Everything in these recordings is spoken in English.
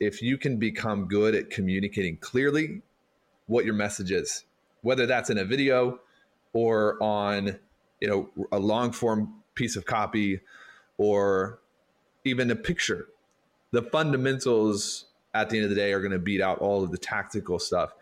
if you can become good at communicating clearly what your message is, whether that's in a video or on you know a long form piece of copy or even a picture the fundamentals at the end of the day are going to beat out all of the tactical stuff.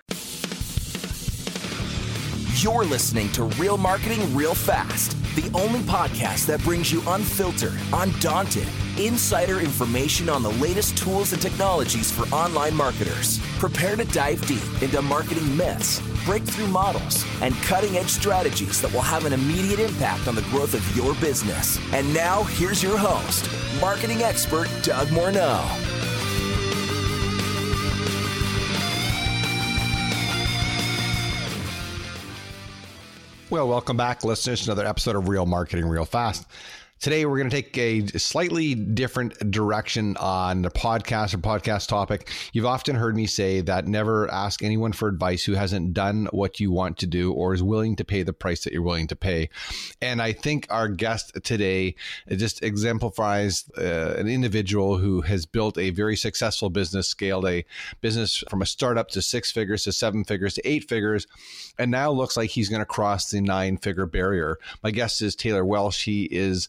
You're listening to real marketing real fast the only podcast that brings you unfiltered undaunted insider information on the latest tools and technologies for online marketers prepare to dive deep into marketing myths breakthrough models, and cutting edge strategies that will have an immediate impact on the growth of your business. And now, here's your host, marketing expert Doug Morneau. Well, welcome back, listeners, to another episode of Real Marketing Real Fast. Today, we're going to take a slightly different direction on the podcast or podcast topic. You've often heard me say that never ask anyone for advice who hasn't done what you want to do or is willing to pay the price that you're willing to pay. And I think our guest today just exemplifies uh, an individual who has built a very successful business, scaled a business from a startup to six figures to seven figures to eight figures, and now looks like he's going to cross the nine figure barrier. My guest is Taylor Welch. He is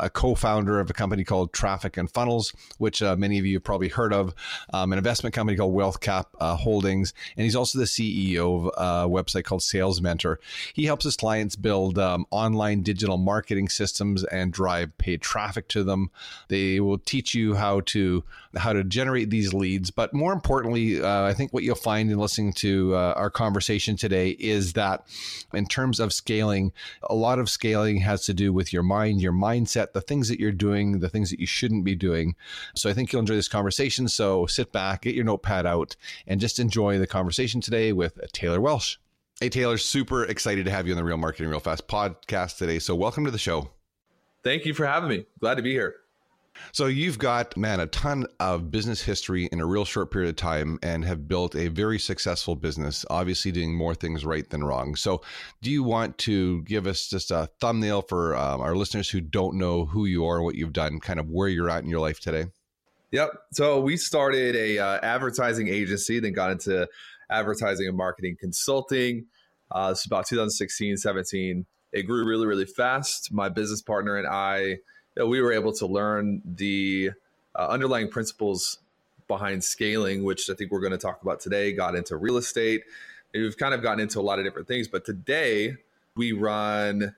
a co-founder of a company called Traffic and Funnels, which uh, many of you have probably heard of, um, an investment company called WealthCap uh, Holdings, and he's also the CEO of a website called Sales Mentor. He helps his clients build um, online digital marketing systems and drive paid traffic to them. They will teach you how to how to generate these leads, but more importantly, uh, I think what you'll find in listening to uh, our conversation today is that in terms of scaling, a lot of scaling has to do with your mind, your mindset the things that you're doing, the things that you shouldn't be doing. So I think you'll enjoy this conversation. So sit back, get your notepad out, and just enjoy the conversation today with Taylor Welch. Hey, Taylor, super excited to have you on the Real Marketing Real Fast podcast today. So welcome to the show. Thank you for having me. Glad to be here. So you've got, man, a ton of business history in a real short period of time and have built a very successful business, obviously doing more things right than wrong. So do you want to give us just a thumbnail for um, our listeners who don't know who you are, what you've done, kind of where you're at in your life today? Yep. So we started a uh, advertising agency, then got into advertising and marketing consulting. Uh, this is about 2016, 17. It grew really, really fast. My business partner and I we were able to learn the uh, underlying principles behind scaling, which I think we're going to talk about today. Got into real estate. We've kind of gotten into a lot of different things, but today we run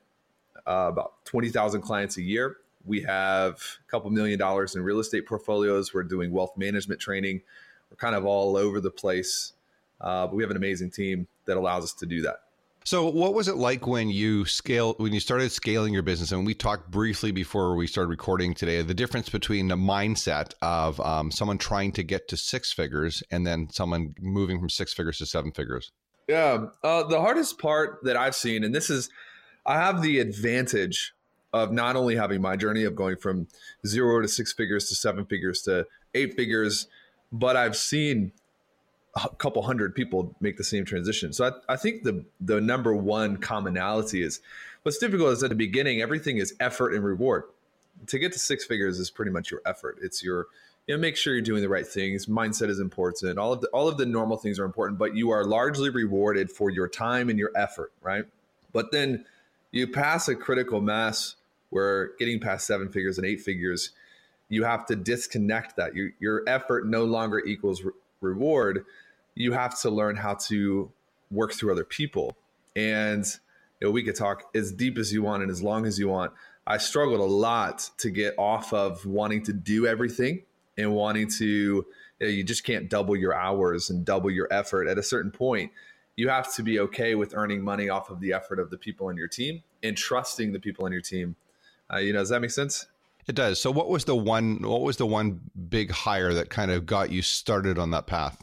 uh, about 20,000 clients a year. We have a couple million dollars in real estate portfolios. We're doing wealth management training. We're kind of all over the place. Uh, but we have an amazing team that allows us to do that. So, what was it like when you scale when you started scaling your business? And we talked briefly before we started recording today. The difference between the mindset of um, someone trying to get to six figures and then someone moving from six figures to seven figures. Yeah, uh, the hardest part that I've seen, and this is, I have the advantage of not only having my journey of going from zero to six figures to seven figures to eight figures, but I've seen a couple hundred people make the same transition. So I, I, think the the number one commonality is what's difficult is at the beginning everything is effort and reward. To get to six figures is pretty much your effort. It's your you know make sure you're doing the right things. Mindset is important. All of the all of the normal things are important, but you are largely rewarded for your time and your effort, right? But then you pass a critical mass where getting past seven figures and eight figures, you have to disconnect that. Your your effort no longer equals reward you have to learn how to work through other people. And you know, we could talk as deep as you want and as long as you want. I struggled a lot to get off of wanting to do everything and wanting to, you, know, you just can't double your hours and double your effort. At a certain point, you have to be okay with earning money off of the effort of the people in your team and trusting the people in your team. Uh, you know, does that make sense? It does. So, what was the one? What was the one big hire that kind of got you started on that path?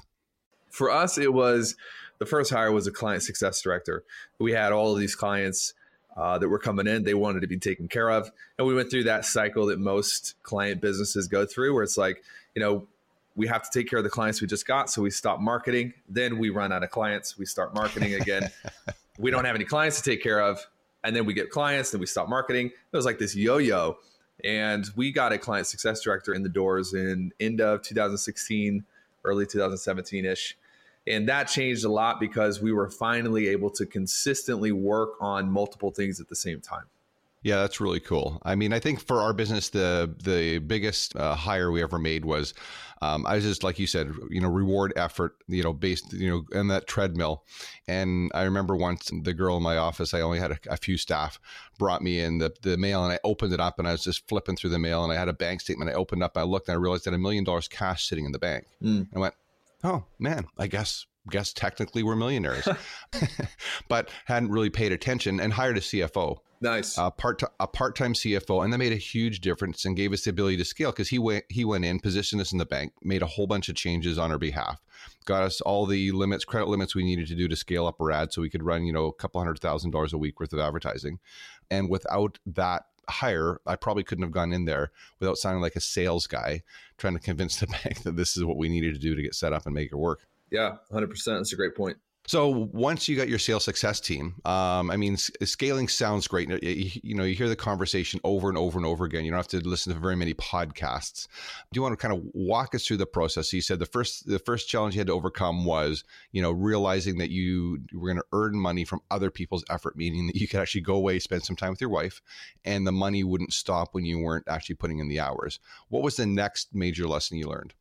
for us, it was the first hire was a client success director. We had all of these clients uh, that were coming in. They wanted to be taken care of. And we went through that cycle that most client businesses go through where it's like, you know, we have to take care of the clients we just got. So we stop marketing. Then we run out of clients. We start marketing again. we don't have any clients to take care of. And then we get clients, then we stop marketing. It was like this yo yo. And we got a client success director in the doors in end of 2016 early 2017 ish. And that changed a lot because we were finally able to consistently work on multiple things at the same time. Yeah, that's really cool. I mean, I think for our business, the the biggest uh, hire we ever made was, um, I was just like you said, you know, reward effort, you know, based, you know, in that treadmill. And I remember once the girl in my office, I only had a, a, few staff, brought me in the, the mail, and I opened it up, and I was just flipping through the mail, and I had a bank statement. I opened up, I looked, and I realized that a million dollars cash sitting in the bank. Mm. I went, oh man, I guess guess technically we're millionaires, but hadn't really paid attention and hired a CFO. Nice. A part a part time CFO, and that made a huge difference and gave us the ability to scale because he went he went in, positioned us in the bank, made a whole bunch of changes on our behalf, got us all the limits, credit limits we needed to do to scale up our ad, so we could run you know a couple hundred thousand dollars a week worth of advertising, and without that hire, I probably couldn't have gone in there without sounding like a sales guy trying to convince the bank that this is what we needed to do to get set up and make it work. Yeah, 100%. That's a great point. So once you got your sales success team, um, I mean, scaling sounds great. You, you, know, you hear the conversation over and over and over again. You don't have to listen to very many podcasts. Do you want to kind of walk us through the process? So you said the first the first challenge you had to overcome was, you know, realizing that you were going to earn money from other people's effort, meaning that you could actually go away, spend some time with your wife, and the money wouldn't stop when you weren't actually putting in the hours. What was the next major lesson you learned?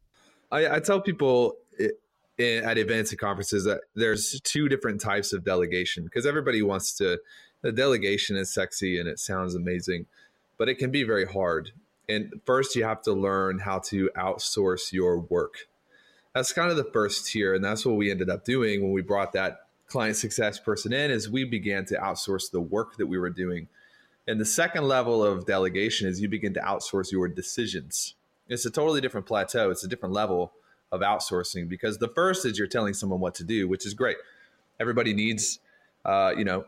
I, I tell people. It, in, at events and conferences that there's two different types of delegation because everybody wants to the delegation is sexy and it sounds amazing but it can be very hard. And first you have to learn how to outsource your work. That's kind of the first tier and that's what we ended up doing when we brought that client success person in is we began to outsource the work that we were doing. And the second level of delegation is you begin to outsource your decisions. It's a totally different plateau. It's a different level of outsourcing because the first is you're telling someone what to do, which is great. Everybody needs, uh, you know,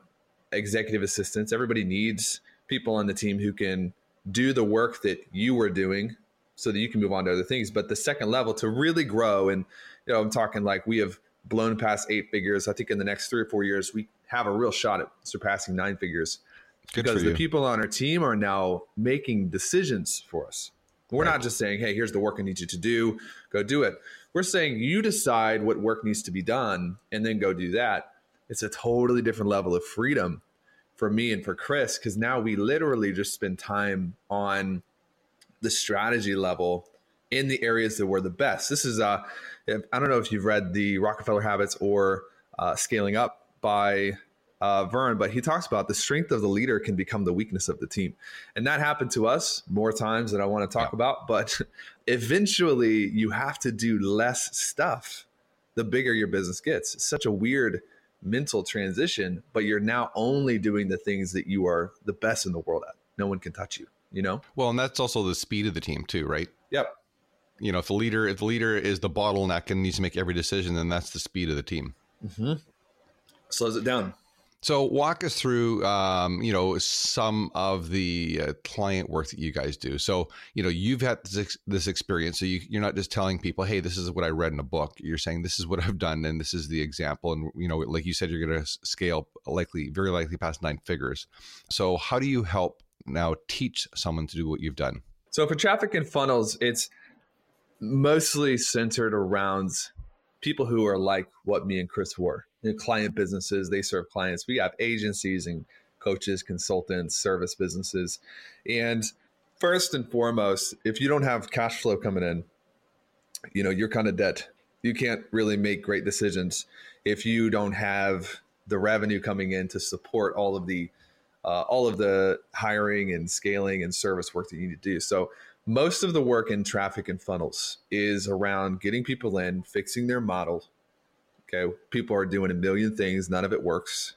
executive assistants. Everybody needs people on the team who can do the work that you were doing so that you can move on to other things. But the second level to really grow, and you know, I'm talking like we have blown past eight figures. I think in the next three or four years, we have a real shot at surpassing nine figures Good because the people on our team are now making decisions for us. We're right. not just saying, hey, here's the work I need you to do, go do it. We're saying you decide what work needs to be done and then go do that. It's a totally different level of freedom for me and for Chris because now we literally just spend time on the strategy level in the areas that we're the best. This is, uh, I don't know if you've read the Rockefeller Habits or uh, Scaling Up by uh, Verne, but he talks about the strength of the leader can become the weakness of the team. And that happened to us more times than I want to talk yeah. about. But eventually, you have to do less stuff the bigger your business gets. It's such a weird mental transition, but you're now only doing the things that you are the best in the world at. No one can touch you, you know? Well, and that's also the speed of the team, too, right? Yep. You know, if the leader, if the leader is the bottleneck and needs to make every decision, then that's the speed of the team. Mm-hmm. Slows it down. So walk us through, um, you know, some of the uh, client work that you guys do. So, you know, you've had this, this experience. So you, you're not just telling people, "Hey, this is what I read in a book." You're saying, "This is what I've done, and this is the example." And you know, like you said, you're going to scale likely, very likely, past nine figures. So, how do you help now teach someone to do what you've done? So, for traffic and funnels, it's mostly centered around people who are like what me and Chris were you know, client businesses. They serve clients. We have agencies and coaches, consultants, service businesses. And first and foremost, if you don't have cash flow coming in, you know, you're kind of dead. You can't really make great decisions if you don't have the revenue coming in to support all of the uh, all of the hiring and scaling and service work that you need to do. So most of the work in traffic and funnels is around getting people in, fixing their model, Okay. People are doing a million things, none of it works.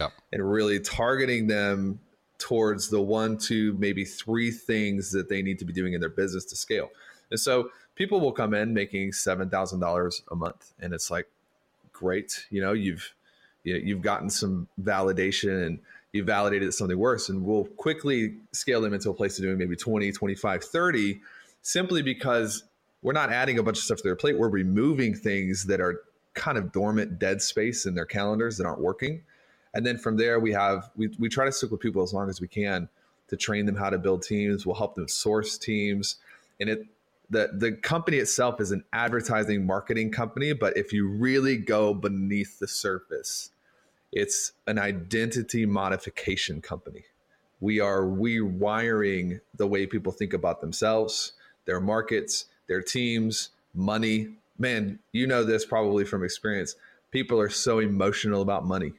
Yeah. And really targeting them towards the one, two, maybe three things that they need to be doing in their business to scale. And so people will come in making seven thousand dollars a month, and it's like, great, you know, you've you know, you've gotten some validation and you've validated that something works, and we'll quickly scale them into a place of doing maybe 20, 25, 30, simply because we're not adding a bunch of stuff to their plate. We're removing things that are kind of dormant dead space in their calendars that aren't working. And then from there, we have we, we try to stick with people as long as we can to train them how to build teams. We'll help them source teams, and it the the company itself is an advertising marketing company, but if you really go beneath the surface, it's an identity modification company. We are rewiring the way people think about themselves, their markets, their teams, money. Man, you know this probably from experience. People are so emotional about money.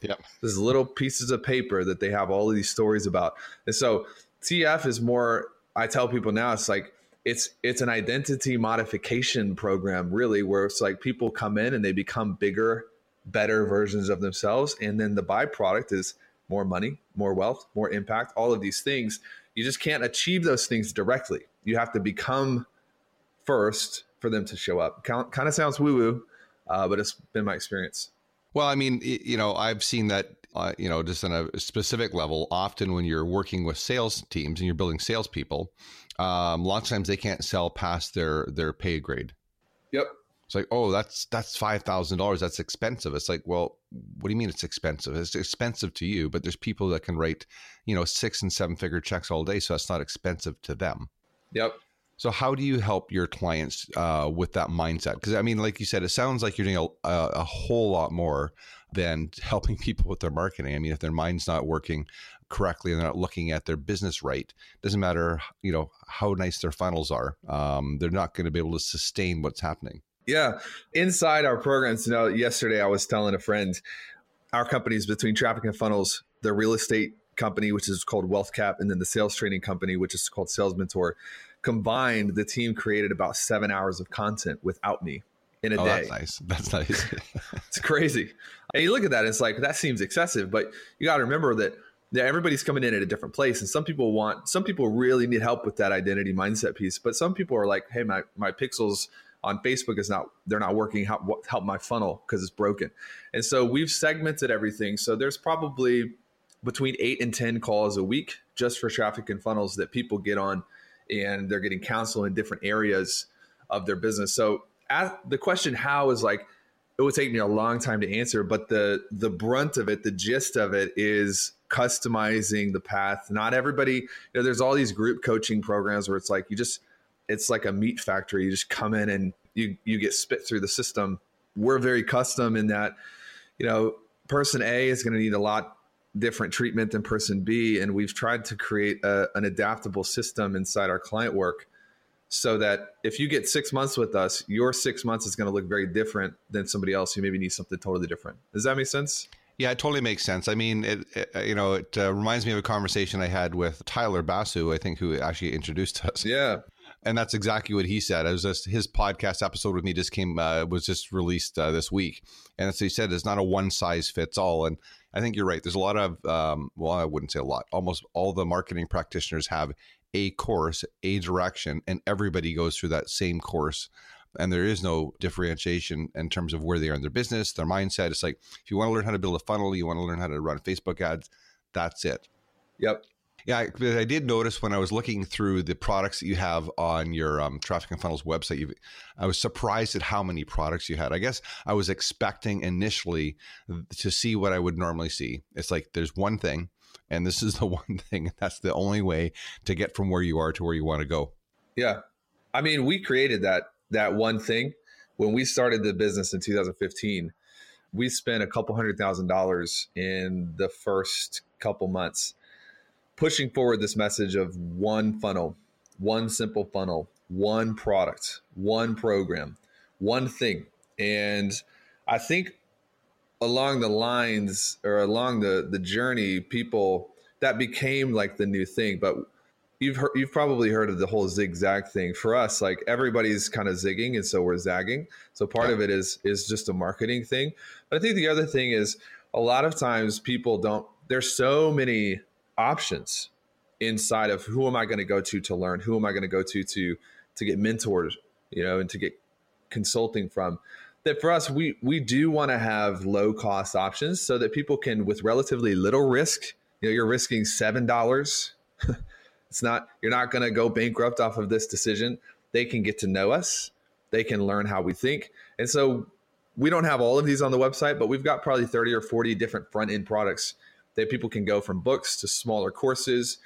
Yep. There's little pieces of paper that they have all of these stories about. And so TF is more, I tell people now, it's like, it's it's an identity modification program really where it's like people come in and they become bigger better versions of themselves and then the byproduct is more money more wealth more impact all of these things you just can't achieve those things directly you have to become first for them to show up kind of sounds woo woo uh, but it's been my experience well i mean you know i've seen that uh, you know, just on a specific level, often when you're working with sales teams and you're building salespeople, um, lots of times they can't sell past their their pay grade. Yep. It's like, oh, that's that's five thousand dollars. That's expensive. It's like, well, what do you mean it's expensive? It's expensive to you, but there's people that can write, you know, six and seven figure checks all day, so that's not expensive to them. Yep. So how do you help your clients uh, with that mindset? Because I mean, like you said, it sounds like you're doing a, a, whole lot more than helping people with their marketing. I mean, if their mind's not working correctly and they're not looking at their business right, doesn't matter, you know, how nice their funnels are. Um, they're not going to be able to sustain what's happening. Yeah. Inside our programs, you know, yesterday I was telling a friend, our companies between traffic and funnels, the real estate company, which is called Wealth Cap, and then the sales training company, which is called Sales Mentor. Combined, the team created about seven hours of content without me in a oh, day. That's nice. That's nice. it's crazy. And you look at that, it's like that seems excessive, but you got to remember that that everybody's coming in at a different place, and some people want, some people really need help with that identity mindset piece, but some people are like, hey, my my pixels on Facebook is not they're not working. Help help my funnel because it's broken, and so we've segmented everything. So there's probably between eight and ten calls a week just for traffic and funnels that people get on, and they're getting counsel in different areas of their business. So the question how is like it would take me a long time to answer, but the the brunt of it, the gist of it is customizing the path. Not everybody, you know, there's all these group coaching programs where it's like you just it's like a meat factory. You just come in and you you get spit through the system. We're very custom in that, you know, person A is going to need a lot different treatment than person B, and we've tried to create a, an adaptable system inside our client work so that if you get six months with us, your six months is going to look very different than somebody else who maybe needs something totally different. Does that make sense? Yeah, it totally makes sense. I mean, it, it you know, it uh, reminds me of a conversation I had with Tyler Basu, I think, who actually introduced us. Yeah. And that's exactly what he said. It was just his podcast episode with me just came uh, was just released uh, this week, and as he said, it's not a one size fits all. And I think you're right. There's a lot of um, well, I wouldn't say a lot. Almost all the marketing practitioners have a course, a direction, and everybody goes through that same course. And there is no differentiation in terms of where they are in their business, their mindset. It's like if you want to learn how to build a funnel, you want to learn how to run Facebook ads, that's it. Yep. Yeah, I, I did notice when I was looking through the products that you have on your um, Traffic and Funnels website, I was surprised at how many products you had. I guess I was expecting initially to see what I would normally see. It's like there's one thing, and this is the one thing that's the only way to get from where you are to where you want to go yeah i mean we created that that one thing when we started the business in 2015 we spent a couple hundred thousand dollars in the first couple months pushing forward this message of one funnel one simple funnel one product one program one thing and i think along the lines or along the the journey, people that became like the new thing. But you've heard, you've probably heard of the whole zigzag thing. For us, like everybody's kind of zigging, and so we're zagging. So part yeah. of it is is just a marketing thing. But I think the other thing is a lot of times people don't. There's so many options inside of who am I going to go to to learn? Who am I going to go to to to get mentored? You know, and to get consulting from that for us, we we do want to have low cost options so that people can, with relatively little risk, you know, you're risking seven dollars. it's not you're not going to go bankrupt off of this decision. They can get to know us. They can learn how we think, and so we don't have all of these on the website, but we've got probably 30 or 40 different front end products that people can go from books to smaller courses,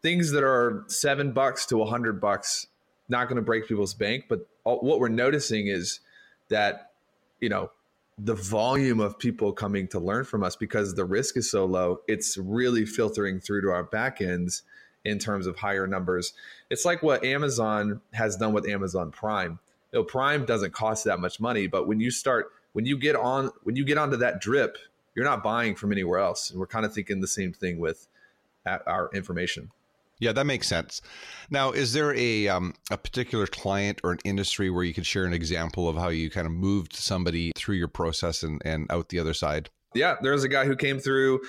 things that are seven bucks to a hundred bucks not going to break people's bank, but all, what we're noticing is that, you know, the volume of people coming to learn from us because the risk is so low, it's really filtering through to our back ends in terms of higher numbers. It's like what Amazon has done with Amazon Prime. You know, Prime doesn't cost that much money, but when you start when you get on when you get onto that drip, you're not buying from anywhere else. And we're kind of thinking the same thing with our information. Yeah, that makes sense. Now, is there a um, a particular client or an industry where you could share an example of how you kind of moved somebody through your process and, and out the other side? Yeah, there's a guy who came through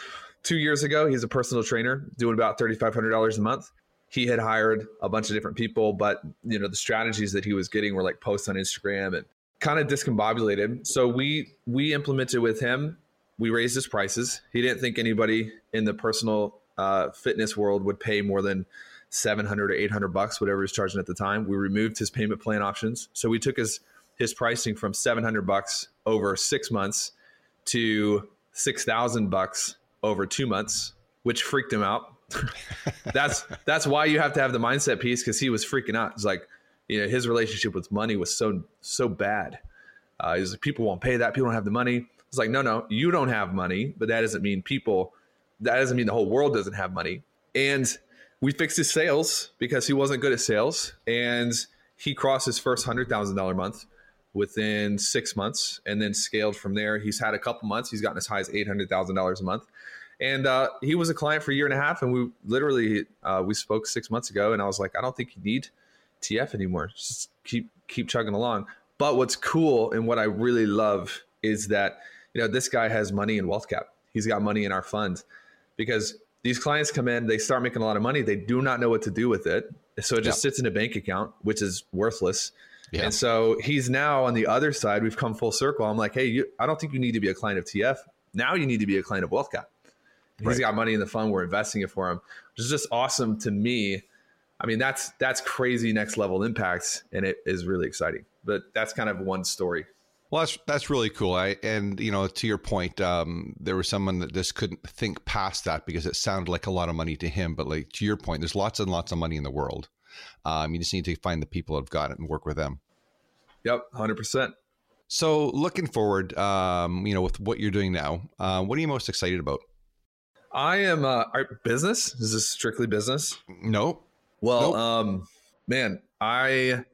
two years ago. He's a personal trainer doing about $3,500 a month. He had hired a bunch of different people, but you know the strategies that he was getting were like posts on Instagram and kind of discombobulated. So we we implemented with him. We raised his prices. He didn't think anybody in the personal uh, fitness world would pay more than 700 or 800 bucks, whatever he was charging at the time. We removed his payment plan options. So we took his his pricing from 700 bucks over six months to 6,000 bucks over two months, which freaked him out. that's that's why you have to have the mindset piece because he was freaking out. It's like, you know, his relationship with money was so so bad. Uh, he's like, people won't pay that. People don't have the money. It's like, no, no, you don't have money, but that doesn't mean people. That doesn't mean the whole world doesn't have money. And we fixed his sales because he wasn't good at sales, and he crossed his first hundred thousand dollar month within six months and then scaled from there. He's had a couple months. He's gotten as high as $800,000 a month. And uh, he was a client for a year and a half. And we literally, uh, we spoke six months ago and I was like, I don't think you need TF anymore. Just keep, keep chugging along. But what's cool and what I really love is that, you know, this guy has money in wealth cap. He's got money in our fund because these clients come in, they start making a lot of money. They do not know what to do with it. So it just sits in a bank account, which is worthless yeah. And so he's now on the other side. We've come full circle. I'm like, hey, you, I don't think you need to be a client of TF. Now you need to be a client of WealthCap. He's right. got money in the fund. We're investing it for him, which is just awesome to me. I mean, that's that's crazy next level impacts, and it is really exciting. But that's kind of one story. Well, that's that's really cool. I and you know to your point, um, there was someone that just couldn't think past that because it sounded like a lot of money to him. But like to your point, there's lots and lots of money in the world. Um, you just need to find the people that have got it and work with them. Yep, hundred percent. So, looking forward, um, you know, with what you're doing now, uh, what are you most excited about? I am uh, business. Is this strictly business? No. Well, nope. um, man, I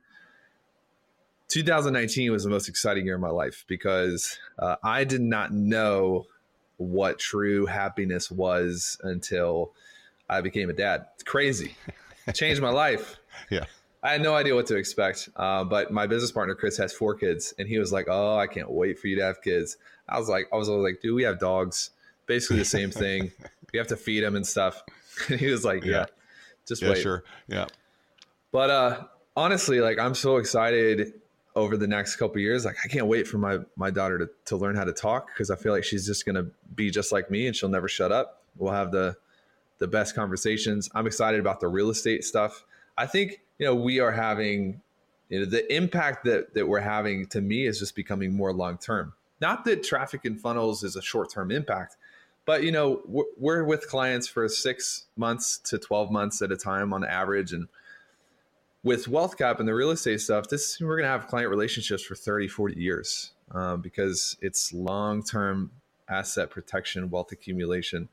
2019 was the most exciting year of my life because uh, I did not know what true happiness was until I became a dad. It's crazy. It changed my life. Yeah. I had no idea what to expect. Uh, but my business partner Chris has four kids, and he was like, "Oh, I can't wait for you to have kids." I was like, "I was always like, dude, we have dogs, basically the same thing. we have to feed them and stuff." And he was like, "Yeah, yeah just yeah, wait." Sure, yeah. But uh, honestly, like, I'm so excited over the next couple years. Like, I can't wait for my my daughter to to learn how to talk because I feel like she's just gonna be just like me, and she'll never shut up. We'll have the the best conversations. I'm excited about the real estate stuff. I think you know we are having you know the impact that that we're having to me is just becoming more long term. Not that traffic and funnels is a short term impact, but you know we're, we're with clients for six months to 12 months at a time on average and with wealth cap and the real estate stuff this we're going to have client relationships for 30 40 years um, because it's long term asset protection wealth accumulation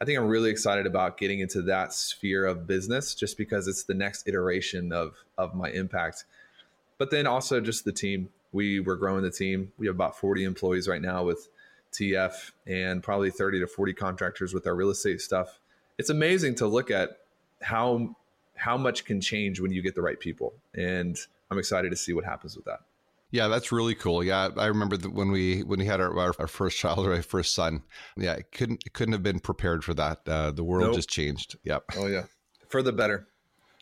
I think I'm really excited about getting into that sphere of business just because it's the next iteration of of my impact. But then also just the team. We were growing the team. We have about 40 employees right now with TF and probably 30 to 40 contractors with our real estate stuff. It's amazing to look at how how much can change when you get the right people. And I'm excited to see what happens with that. Yeah, that's really cool. Yeah, I remember when we when we had our, our, our first child or our first son. Yeah, it couldn't it couldn't have been prepared for that. Uh, the world nope. just changed. Yep. Oh yeah, for the better.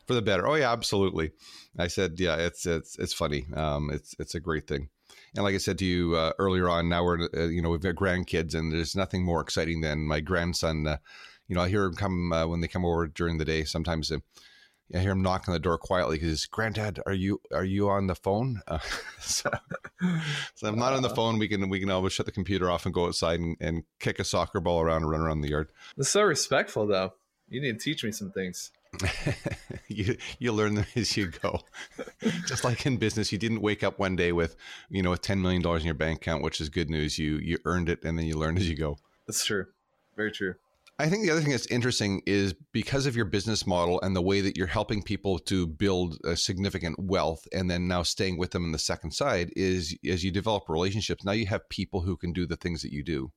For the better. Oh yeah, absolutely. I said, yeah, it's it's it's funny. Um, it's it's a great thing. And like I said to you uh, earlier on, now we're uh, you know we've got grandkids, and there's nothing more exciting than my grandson. Uh, you know, I hear him come uh, when they come over during the day. Sometimes I hear him knock on the door quietly because Granddad, are you are you on the phone? Uh, so, so, I'm not on the phone. We can we can always shut the computer off and go outside and, and kick a soccer ball around and run around the yard. It's so respectful, though. You need to teach me some things. you you learn them as you go. Just like in business, you didn't wake up one day with you know with ten million dollars in your bank account, which is good news. You you earned it, and then you learn as you go. That's true. Very true. I think the other thing that's interesting is because of your business model and the way that you're helping people to build a significant wealth and then now staying with them in the second side is as you develop relationships, now you have people who can do the things that you do.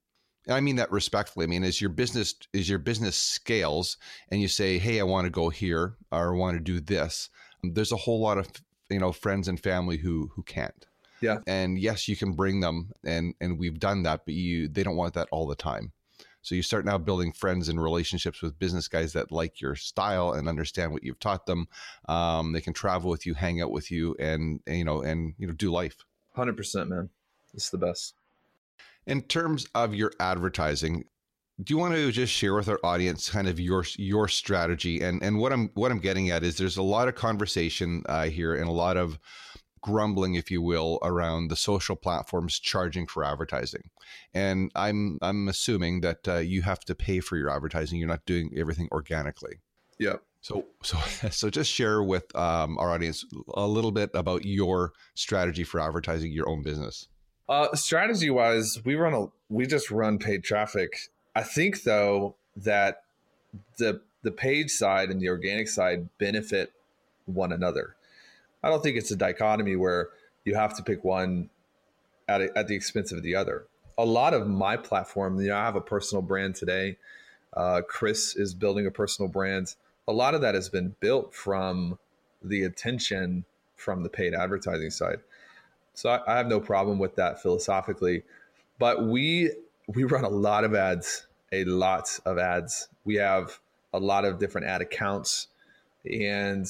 And I mean that respectfully. I mean, as your business as your business scales and you say, "Hey, I want to go here or I want to do this," there's a whole lot of you know friends and family who who can't. Yeah. And yes, you can bring them, and and we've done that, but you they don't want that all the time. So you start now building friends and relationships with business guys that like your style and understand what you've taught them. Um, they can travel with you, hang out with you, and, and you know, and you know, do life. Hundred percent, man. It's the best. In terms of your advertising, do you want to just share with our audience kind of your your strategy and and what I'm what I'm getting at is there's a lot of conversation uh, here and a lot of grumbling, if you will, around the social platforms charging for advertising. And I'm I'm assuming that uh, you have to pay for your advertising. You're not doing everything organically. Yeah. So so so just share with um, our audience a little bit about your strategy for advertising your own business. Uh, strategy wise, we run a we just run paid traffic. I think though that the the page side and the organic side benefit one another. I don't think it's a dichotomy where you have to pick one at, a, at the expense of the other. A lot of my platform, you know, I have a personal brand today. Uh, Chris is building a personal brand. A lot of that has been built from the attention from the paid advertising side. So I, I have no problem with that philosophically. But we we run a lot of ads, a lot of ads. We have a lot of different ad accounts, and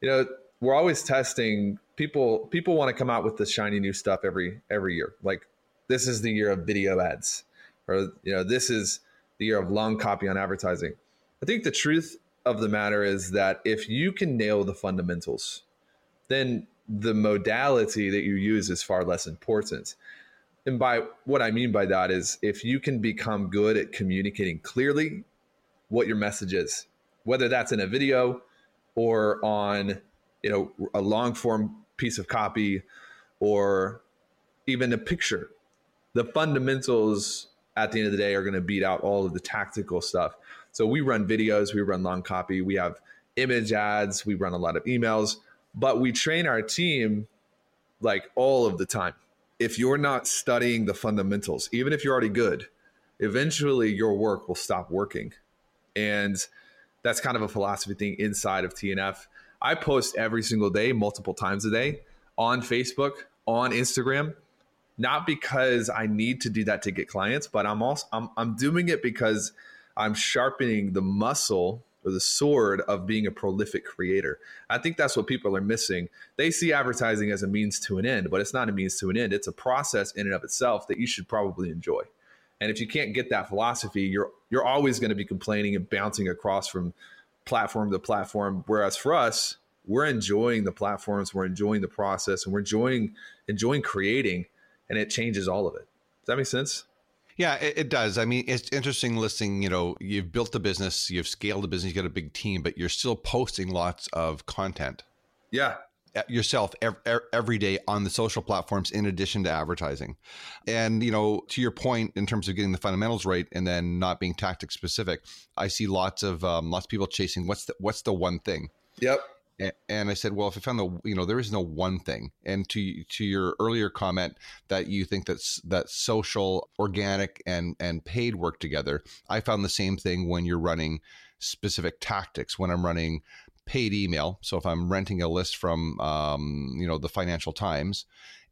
you know we're always testing. People people want to come out with the shiny new stuff every every year. Like this is the year of video ads or you know this is the year of long copy on advertising. I think the truth of the matter is that if you can nail the fundamentals then the modality that you use is far less important. And by what i mean by that is if you can become good at communicating clearly what your message is whether that's in a video or on you know a long form piece of copy or even a picture the fundamentals at the end of the day are going to beat out all of the tactical stuff. So we run videos we run long copy we have image ads we run a lot of emails but we train our team like all of the time. If you're not studying the fundamentals even if you're already good eventually your work will stop working. And that's kind of a philosophy thing inside of tnf I post every single day, multiple times a day on Facebook, on Instagram, not because I need to do that to get clients, but I'm also I'm, I'm doing it because I'm sharpening the muscle or the sword of being a prolific creator. I think that's what people are missing. They see advertising as a means to an end, but it's not a means to an end. It's a process in and of itself that you should probably enjoy. And if you can't get that philosophy, you're you're always going to be complaining and bouncing across from platform to platform. Whereas for us, we're enjoying the platforms, we're enjoying the process, and we're enjoying enjoying creating, and it changes all of it. Does that make sense? Yeah, it, it, does. I mean, it's interesting listening. You know, you've built the business, you've scaled the business, you got a big team, but you're still posting lots of content. Yeah. Yourself every, day on the social platforms, in addition to advertising, and you know, to your point in terms of getting the fundamentals right, and then not being tactic specific, I see lots of um, lots of people chasing what's the what's the one thing. Yep and I said, well, if I found the, you know, there is no one thing. And to to your earlier comment that you think that's that social, organic, and and paid work together, I found the same thing when you're running specific tactics. When I'm running paid email, so if I'm renting a list from, um, you know, the Financial Times,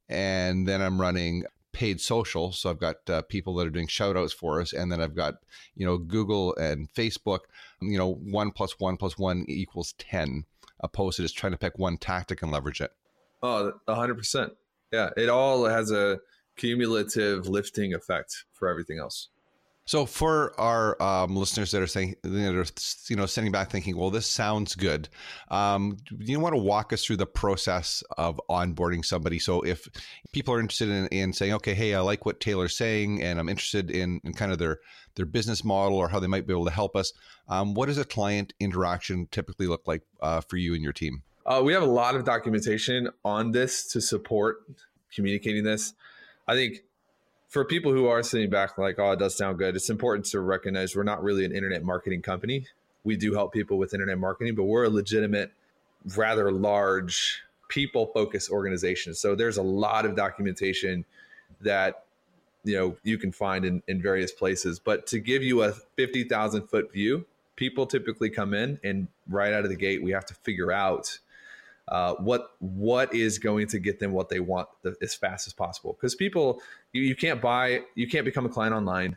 and then I'm running paid social. So I've got uh, people that are doing shout outs for us. And then I've got, you know, Google and Facebook, you know, one plus one plus one equals 10 opposed to just trying to pick one tactic and leverage it. Oh, 100%. Yeah. It all has a cumulative lifting effect for everything else. So for our um, listeners that are saying, that are, you know, sitting back thinking, well, this sounds good. Um, you want to walk us through the process of onboarding somebody? So if people are interested in, in saying, okay, hey, I like what Taylor's saying, and I'm interested in, in kind of their their business model or how they might be able to help us. Um, what does a client interaction typically look like uh, for you and your team? Uh, we have a lot of documentation on this to support communicating this. I think for people who are sitting back like, oh, it does sound good, it's important to recognize we're not really an internet marketing company. We do help people with internet marketing, but we're a legitimate, rather large people focused organization. So there's a lot of documentation that you know you can find in, in various places. But to give you a 50,000 foot view, people typically come in and right out of the gate, we have to figure out uh, what what is going to get them what they want the, as fast as possible. Because people you, you can't buy you can't become a client online.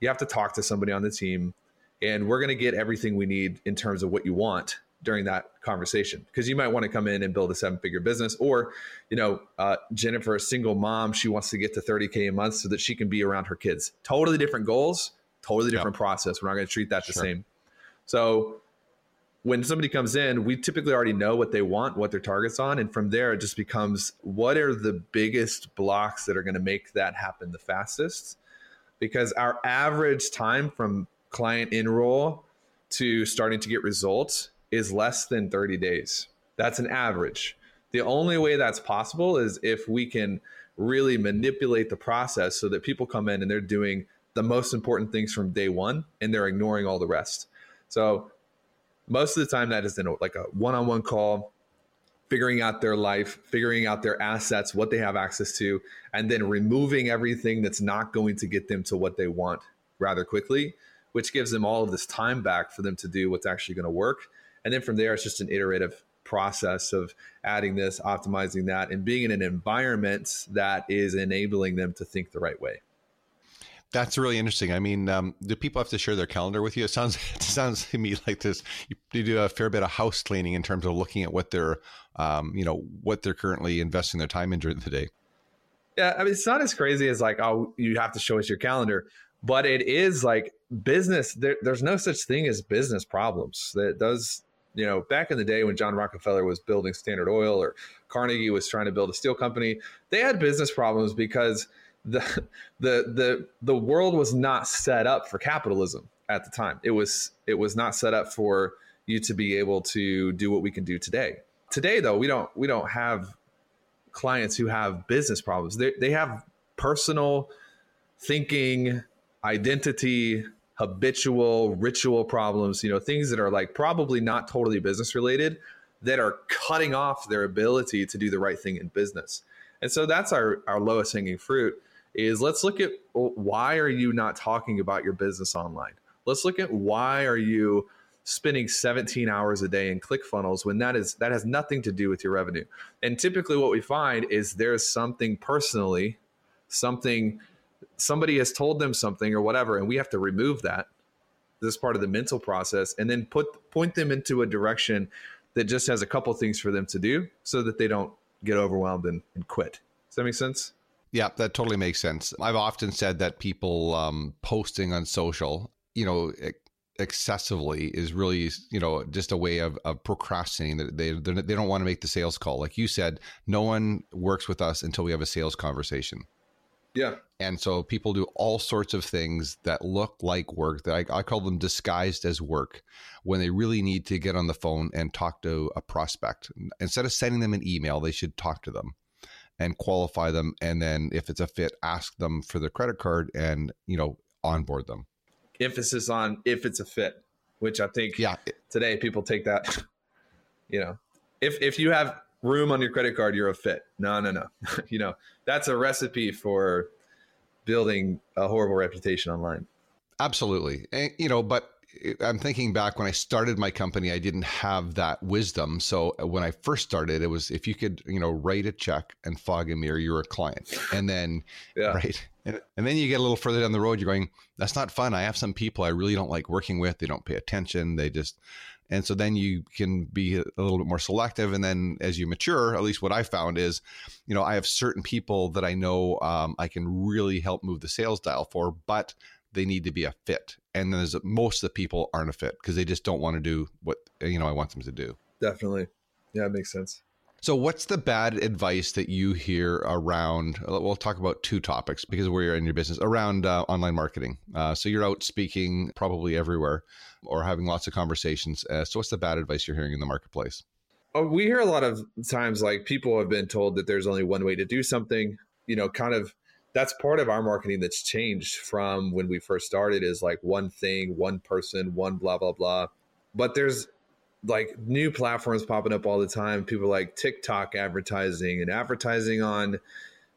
You have to talk to somebody on the team and we're going to get everything we need in terms of what you want during that conversation. Because you might want to come in and build a seven figure business or you know uh, jennifer a single mom she wants to get to 30k a month so that she can be around her kids. Totally different goals totally different yep. process. We're not going to treat that the same. So when somebody comes in, we typically already know what they want, what their target's on. And from there, it just becomes what are the biggest blocks that are going to make that happen the fastest? Because our average time from client enroll to starting to get results is less than 30 days. That's an average. The only way that's possible is if we can really manipulate the process so that people come in and they're doing the most important things from day one and they're ignoring all the rest. So most of the time that is in a, like a one-on-one call figuring out their life figuring out their assets what they have access to and then removing everything that's not going to get them to what they want rather quickly which gives them all of this time back for them to do what's actually going to work. And then from there it's just an iterative process of adding this optimizing that and being in an environment that is enabling them to think the right way that's really interesting. I mean, um, do people have to share their calendar with you? It sounds it sounds to me like this. You, you do a fair bit of house cleaning in terms of looking at what they're, um, you know, what they're currently investing their time in during the day. Yeah, I mean, it's not as crazy as like, oh, you have to show us your calendar, but it is like business. There, there's no such thing as business problems. That does, you know, back in the day when John Rockefeller was building Standard Oil or Carnegie was trying to build a steel company, they had business problems because the the the the world was not set up for capitalism at the time. It was it was not set up for you to be able to do what we can do today. Today though, we don't we don't have clients who have business problems. They they have personal thinking, identity, habitual, ritual problems, you know, things that are like probably not totally business related that are cutting off their ability to do the right thing in business. And so that's our our lowest hanging fruit is let's look at why are you not talking about your business online? Let's look at why are you spending 17 hours a day in ClickFunnels when that is that has nothing to do with your revenue. And typically what we find is there's something personally, something somebody has told them something or whatever and we have to remove that this part of the mental process and then put point them into a direction that just has a couple things for them to do so that they don't get overwhelmed and, and quit. Does that make sense? Yeah, that totally makes sense. I've often said that people um, posting on social, you know, excessively is really, you know, just a way of, of procrastinating. They they don't want to make the sales call. Like you said, no one works with us until we have a sales conversation. Yeah. And so people do all sorts of things that look like work that I, I, call them disguised as work when they really need to get on the phone and talk to a prospect. Instead of sending them an email, they should talk to them and qualify them and then if it's a fit ask them for their credit card and you know onboard them. Emphasis on if it's a fit which i think yeah. today people take that you know. If if you have room on your credit card you're a fit. No no no. You know that's a recipe for building a horrible reputation online. Absolutely. And, you know but I'm thinking back when I started my company, I didn't have that wisdom. So uh, when I first started, it was if you could, you know, write a check and fog a mirror, you're a client. And then, yeah. right. And, and then you get a little further down the road, you're going, that's not fun. I have some people I really don't like working with. They don't pay attention. They just, and so then you can be a little bit more selective. And then as you mature, at least what I found is, you know, I have certain people that I know um, I can really help move the sales dial for, but they need to be a fit. And then there's most of the people aren't a fit because they just don't want to do what you know I want them to do. Definitely. Yeah, it makes sense. So, what's the bad advice that you hear around? Uh, we'll talk about two topics because we're in your business around uh, online marketing. Uh, so, you're out speaking probably everywhere or having lots of conversations. Uh, so, what's the bad advice you're hearing in the marketplace? Oh, we hear a lot of times like people have been told that there's only one way to do something. You know, kind of that's part of our marketing that's changed from when we first started is like one thing, one person, one blah, blah, blah. But there's like new platforms popping up all the time. People like TikTok advertising and advertising on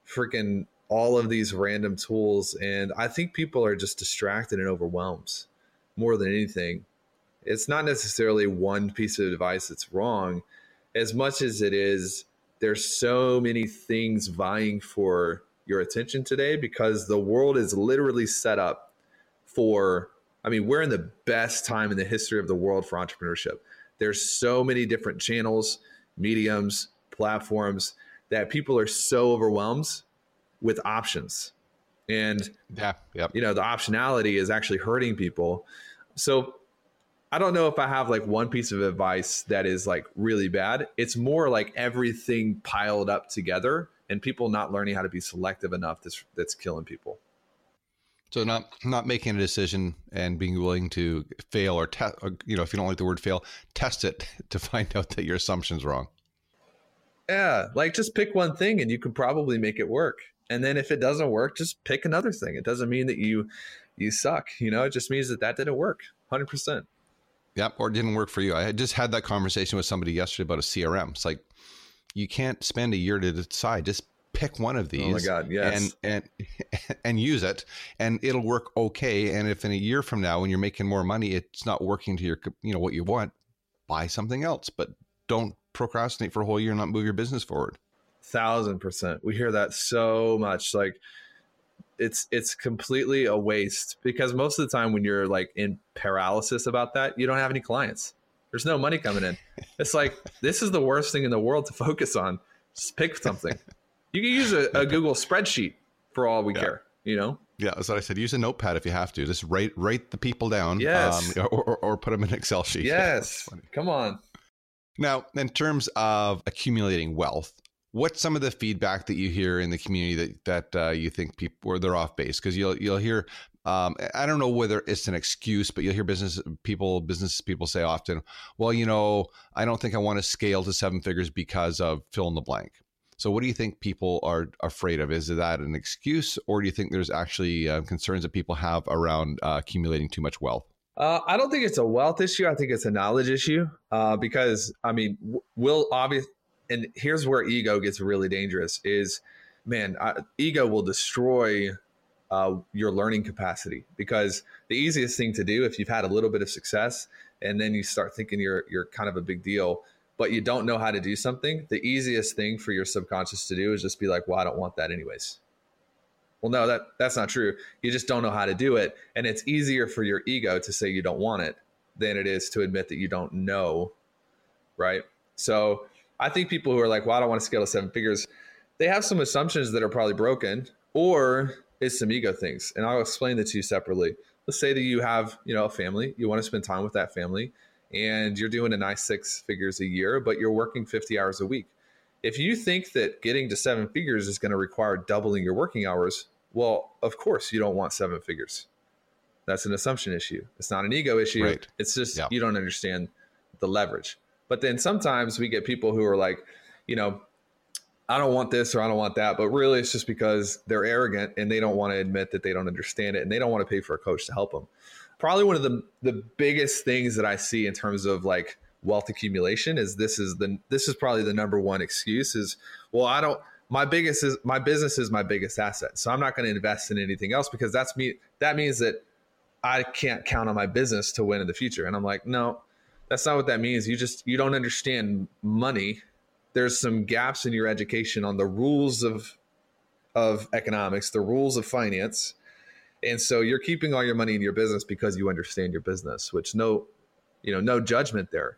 freaking all of these random tools. And I think people are just distracted and overwhelmed more than anything. It's not necessarily one piece of advice that's wrong, as much as it is there's so many things vying for your attention today because the world is literally set up for I mean, we're in the best time in the history of the world for entrepreneurship. There's so many different channels, mediums, platforms that people are so overwhelmed with options. And yeah, yep. you know, the optionality is actually hurting people. So I don't know if I have like one piece of advice that is like really bad. It's more like everything piled up together and people not learning how to be selective enough that's that's killing people. So not not making a decision and being willing to fail or test, you know, if you don't like the word fail, test it to find out that your assumption's wrong. Yeah, like just pick one thing and you can probably make it work. And then if it doesn't work, just pick another thing. It doesn't mean that you you suck. You know, it just means that that didn't work. Hundred percent. Yep, or it didn't work for you. I just had that conversation with somebody yesterday about a CRM. It's like you can't spend a year to decide. Just pick one of these. Oh my god, yes. And and and use it and it'll work okay and if in a year from now when you're making more money it's not working to your you know what you want, buy something else, but don't procrastinate for a whole year and not move your business forward. Thousand percent. We hear that so much. Like it's it's completely a waste because most of the time when you're like in paralysis about that, you don't have any clients. There's no money coming in. It's like this is the worst thing in the world to focus on. Just pick something. You can use a, a Google spreadsheet for all we yeah. care, you know? Yeah, that's what I said. Use a notepad if you have to. Just write write the people down. Yes. Um, or, or, or, put them in Excel sheet. Yes. Come on. Now, in terms of accumulating wealth, what's some of the feedback that you hear in the community that that uh, you think people or they're off base? Because you'll you'll hear. Um, I don't know whether it's an excuse, but you'll hear business people, business people say often, "Well, you know, I don't think I want to scale to seven figures because of fill in the blank." So, what do you think people are afraid of? Is that an excuse, or do you think there's actually uh, concerns that people have around uh, accumulating too much wealth? Uh, I don't think it's a wealth issue. I think it's a knowledge issue uh, because, I mean, we'll obvious, and here's where ego gets really dangerous: is man, I, ego will destroy uh, your learning capacity because the easiest thing to do if you've had a little bit of success and then you start thinking you're you're kind of a big deal but you don't know how to do something, the easiest thing for your subconscious to do is just be like, well, I don't want that anyways. Well, no, that that's not true. You just don't know how to do it. And it's easier for your ego to say you don't want it than it is to admit that you don't know. Right. So I think people who are like, well, I don't want to scale to seven figures, they have some assumptions that are probably broken, or it's some ego things. And I'll explain the two separately. Let's say that you have, you know, a family, you want to spend time with that family and you're doing a nice six figures a year, but you're working 50 hours a week. If you think that getting to seven figures is going to require doubling your working hours, well, of course you don't want seven figures. That's an assumption issue. It's not an ego issue. Right. It's just yeah. you don't understand the leverage. But then sometimes we get people who are like, you know, I don't want this or I don't want that. But really, it's just because they're arrogant and they don't want to admit that they don't understand it and they don't want to pay for a coach to help them probably one of the the biggest things that I see in terms of like wealth accumulation is this is the this is probably the number one excuse is well I don't my biggest is my business is my biggest asset so I'm not going to invest in anything else because that's me that means that I can't count on my business to win in the future and I'm like no that's not what that means you just you don't understand money there's some gaps in your education on the rules of of economics the rules of finance and so you're keeping all your money in your business because you understand your business, which no, you know, no judgment there.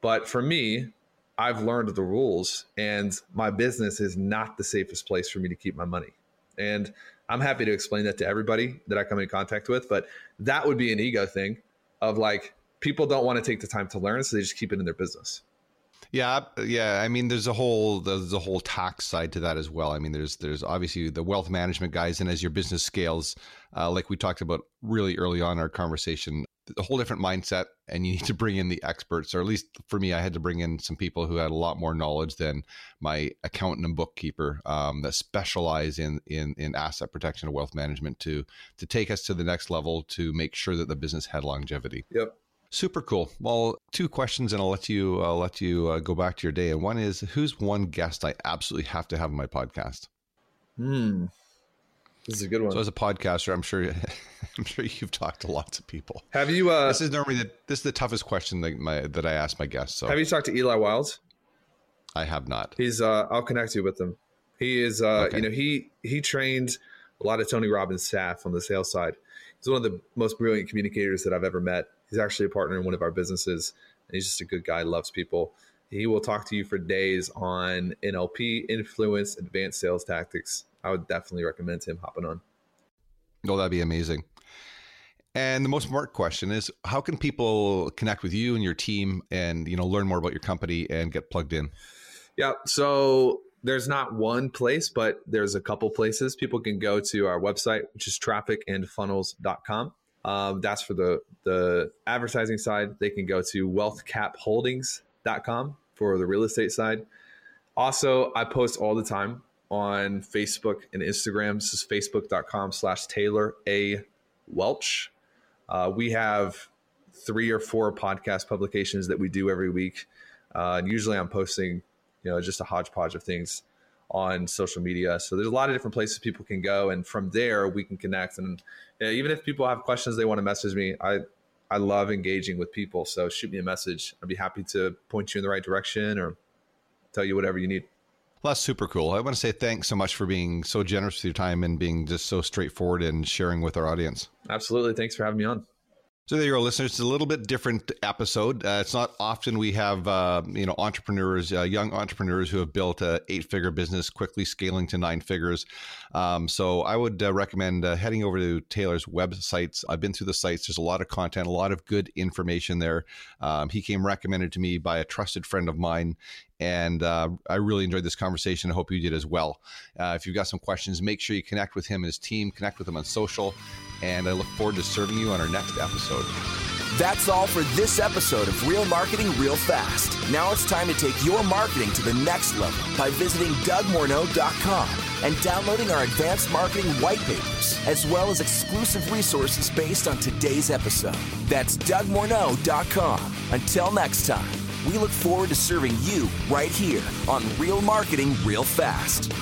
But for me, I've learned the rules and my business is not the safest place for me to keep my money. And I'm happy to explain that to everybody that I come in contact with, but that would be an ego thing of like people don't want to take the time to learn, so they just keep it in their business. Yeah, yeah. I mean, there's a whole there's a whole tax side to that as well. I mean, there's there's obviously the wealth management guys, and as your business scales, uh, like we talked about really early on our conversation, a whole different mindset, and you need to bring in the experts, or at least for me, I had to bring in some people who had a lot more knowledge than my accountant and bookkeeper um, that specialize in in in asset protection and wealth management to to take us to the next level to make sure that the business had longevity. Yep. Super cool. Well, two questions, and I'll let you I'll let you uh, go back to your day. And one is, who's one guest I absolutely have to have on my podcast? Hmm. This is a good one. So, as a podcaster, I'm sure I'm sure you've talked to lots of people. Have you? Uh, this is normally the this is the toughest question that my that I ask my guests. So, have you talked to Eli Wiles? I have not. He's. Uh, I'll connect you with him. He is. Uh, Okay. You know, he he trained a lot of Tony Robbins staff on the sales side. He's one of the most brilliant communicators that I've ever met. He's actually a partner in one of our businesses, and he's just a good guy. Loves people. He will talk to you for days on NLP, influence, advanced sales tactics. I would definitely recommend him hopping on. Oh, that'd be amazing. And the most important question is, how can people connect with you and your team, and you know, learn more about your company and get plugged in? Yeah. So there's not one place, but there's a couple places. People can go to our website, which is trafficandfunnels.com. Um, that's for the, the advertising side. They can go to wealthcapholdings.com for the real estate side. Also, I post all the time on Facebook and Instagram. This is facebook.com slash Taylor A. Welch. Uh, we have three or four podcast publications that we do every week. Uh, and usually I'm posting, you know, just a hodgepodge of things on social media. So there's a lot of different places people can go. And from there, we can connect. And even if people have questions they want to message me, I, I love engaging with people. So shoot me a message. I'd be happy to point you in the right direction or tell you whatever you need. Well, that's super cool. I want to say thanks so much for being so generous with your time and being just so straightforward and sharing with our audience. Absolutely. Thanks for having me on. So there you go, listeners. It's a little bit different episode. Uh, it's not often we have uh, you know entrepreneurs, uh, young entrepreneurs who have built a eight-figure business, quickly scaling to nine figures. Um, so I would uh, recommend uh, heading over to Taylor's websites. I've been through the sites. There's a lot of content, a lot of good information there. Um, he came recommended to me by a trusted friend of mine, and uh, I really enjoyed this conversation. I hope you did as well. Uh, if you've got some questions, make sure you connect with him and his team. Connect with him on social, and I look forward to serving you on our next episode. That's all for this episode of Real Marketing Real Fast. Now it's time to take your marketing to the next level by visiting DougMorneau.com and downloading our advanced marketing white papers, as well as exclusive resources based on today's episode. That's DougMorneau.com. Until next time, we look forward to serving you right here on Real Marketing Real Fast.